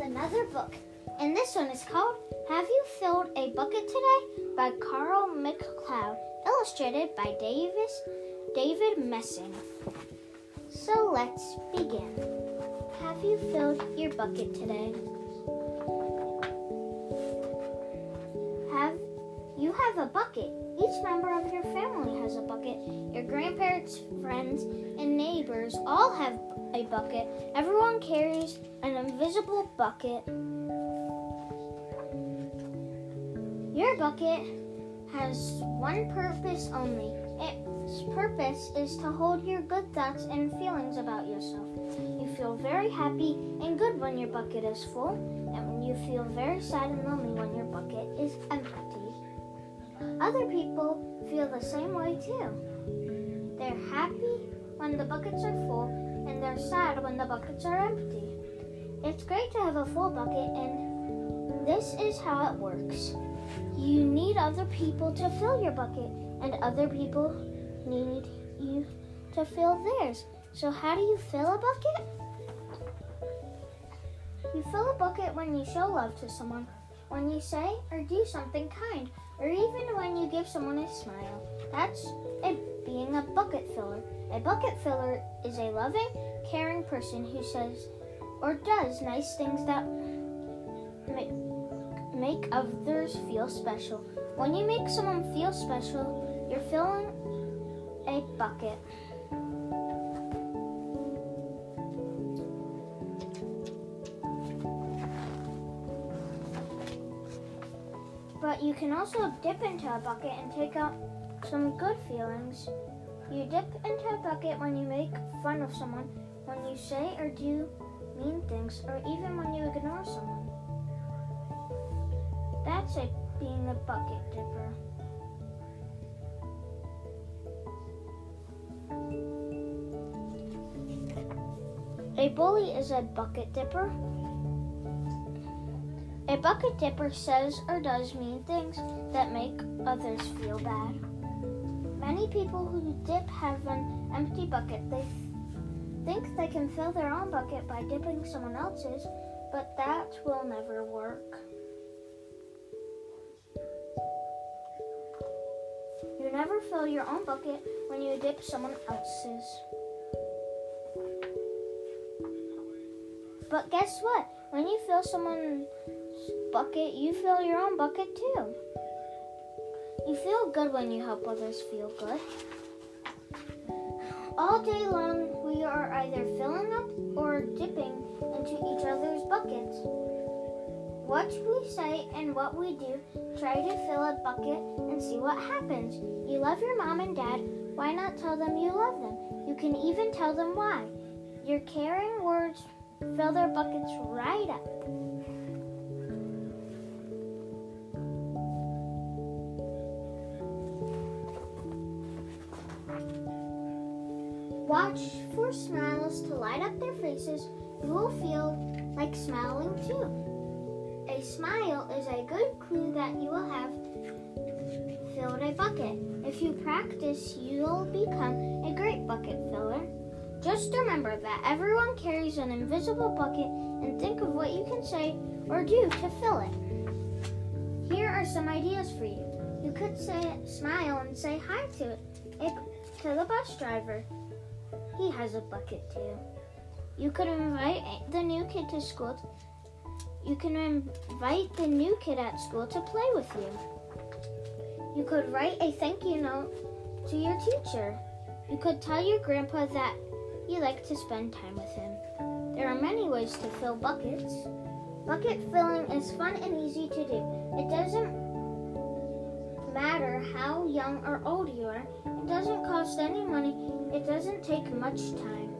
another book, and this one is called Have You Filled a Bucket Today by Carol McCloud, illustrated by Davis David Messing. So let's begin. Have you filled your bucket today? Have you have a bucket? Each member of your family has a bucket. Your grandparents, friends, and neighbors all have a bucket. Everyone carries an invisible bucket. Your bucket has one purpose only. Its purpose is to hold your good thoughts and feelings about yourself. You feel very happy and good when your bucket is full, and when you feel very sad and lonely when your bucket is empty. Other people feel the same way too. They're happy when the buckets are full, and they're sad when the buckets are empty. It's great to have a full bucket, and this is how it works. You need other people to fill your bucket, and other people need you to fill theirs. So, how do you fill a bucket? You fill a bucket when you show love to someone, when you say or do something kind, or even when you give someone a smile. That's being a bucket filler. A bucket filler is a loving, caring person who says or does nice things that make, make others feel special. When you make someone feel special, you're filling a bucket. But you can also dip into a bucket and take out some good feelings. You dip into a bucket when you make fun of someone, when you say or do mean things, or even when you ignore someone. That's a being a bucket dipper. A bully is a bucket dipper. A bucket dipper says or does mean things that make others feel bad. Many people who dip have an empty bucket. They think they can fill their own bucket by dipping someone else's, but that will never work. You never fill your own bucket when you dip someone else's. But guess what? When you fill someone's bucket, you fill your own bucket too. You feel good when you help others feel good. All day long, we are either filling up or dipping into each other's buckets. What we say and what we do, try to fill a bucket and see what happens. You love your mom and dad, why not tell them you love them? You can even tell them why. Your caring words fill their buckets right up. Watch for smiles to light up their faces. You will feel like smiling too. A smile is a good clue that you will have filled a bucket. If you practice, you'll become a great bucket filler. Just remember that everyone carries an invisible bucket and think of what you can say or do to fill it. Here are some ideas for you. You could say smile and say hi to it, to the bus driver. He has a bucket too. You could invite the new kid to school. You can invite the new kid at school to play with you. You could write a thank you note to your teacher. You could tell your grandpa that you like to spend time with him. There are many ways to fill buckets. Bucket filling is fun and easy to do. It doesn't matter how young or old you are. It doesn't cost any money. It doesn't take much time.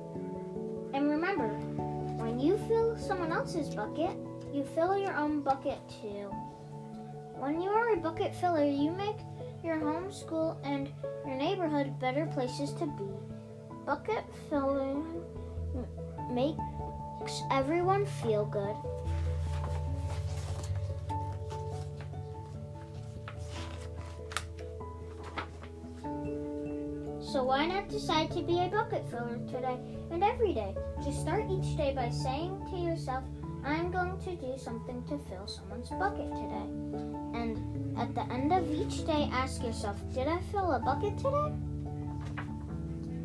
And remember, when you fill someone else's bucket, you fill your own bucket too. When you are a bucket filler, you make your home, school, and your neighborhood better places to be. Bucket filling makes everyone feel good. So why not decide to be a bucket filler today and every day? Just start each day by saying to yourself, I'm going to do something to fill someone's bucket today. And at the end of each day, ask yourself, did I fill a bucket today?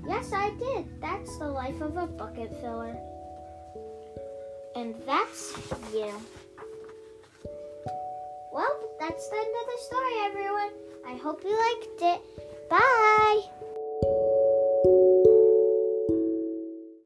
Yes, I did. That's the life of a bucket filler. And that's you. Well, that's the end of the story, everyone. I hope you liked it. Bye.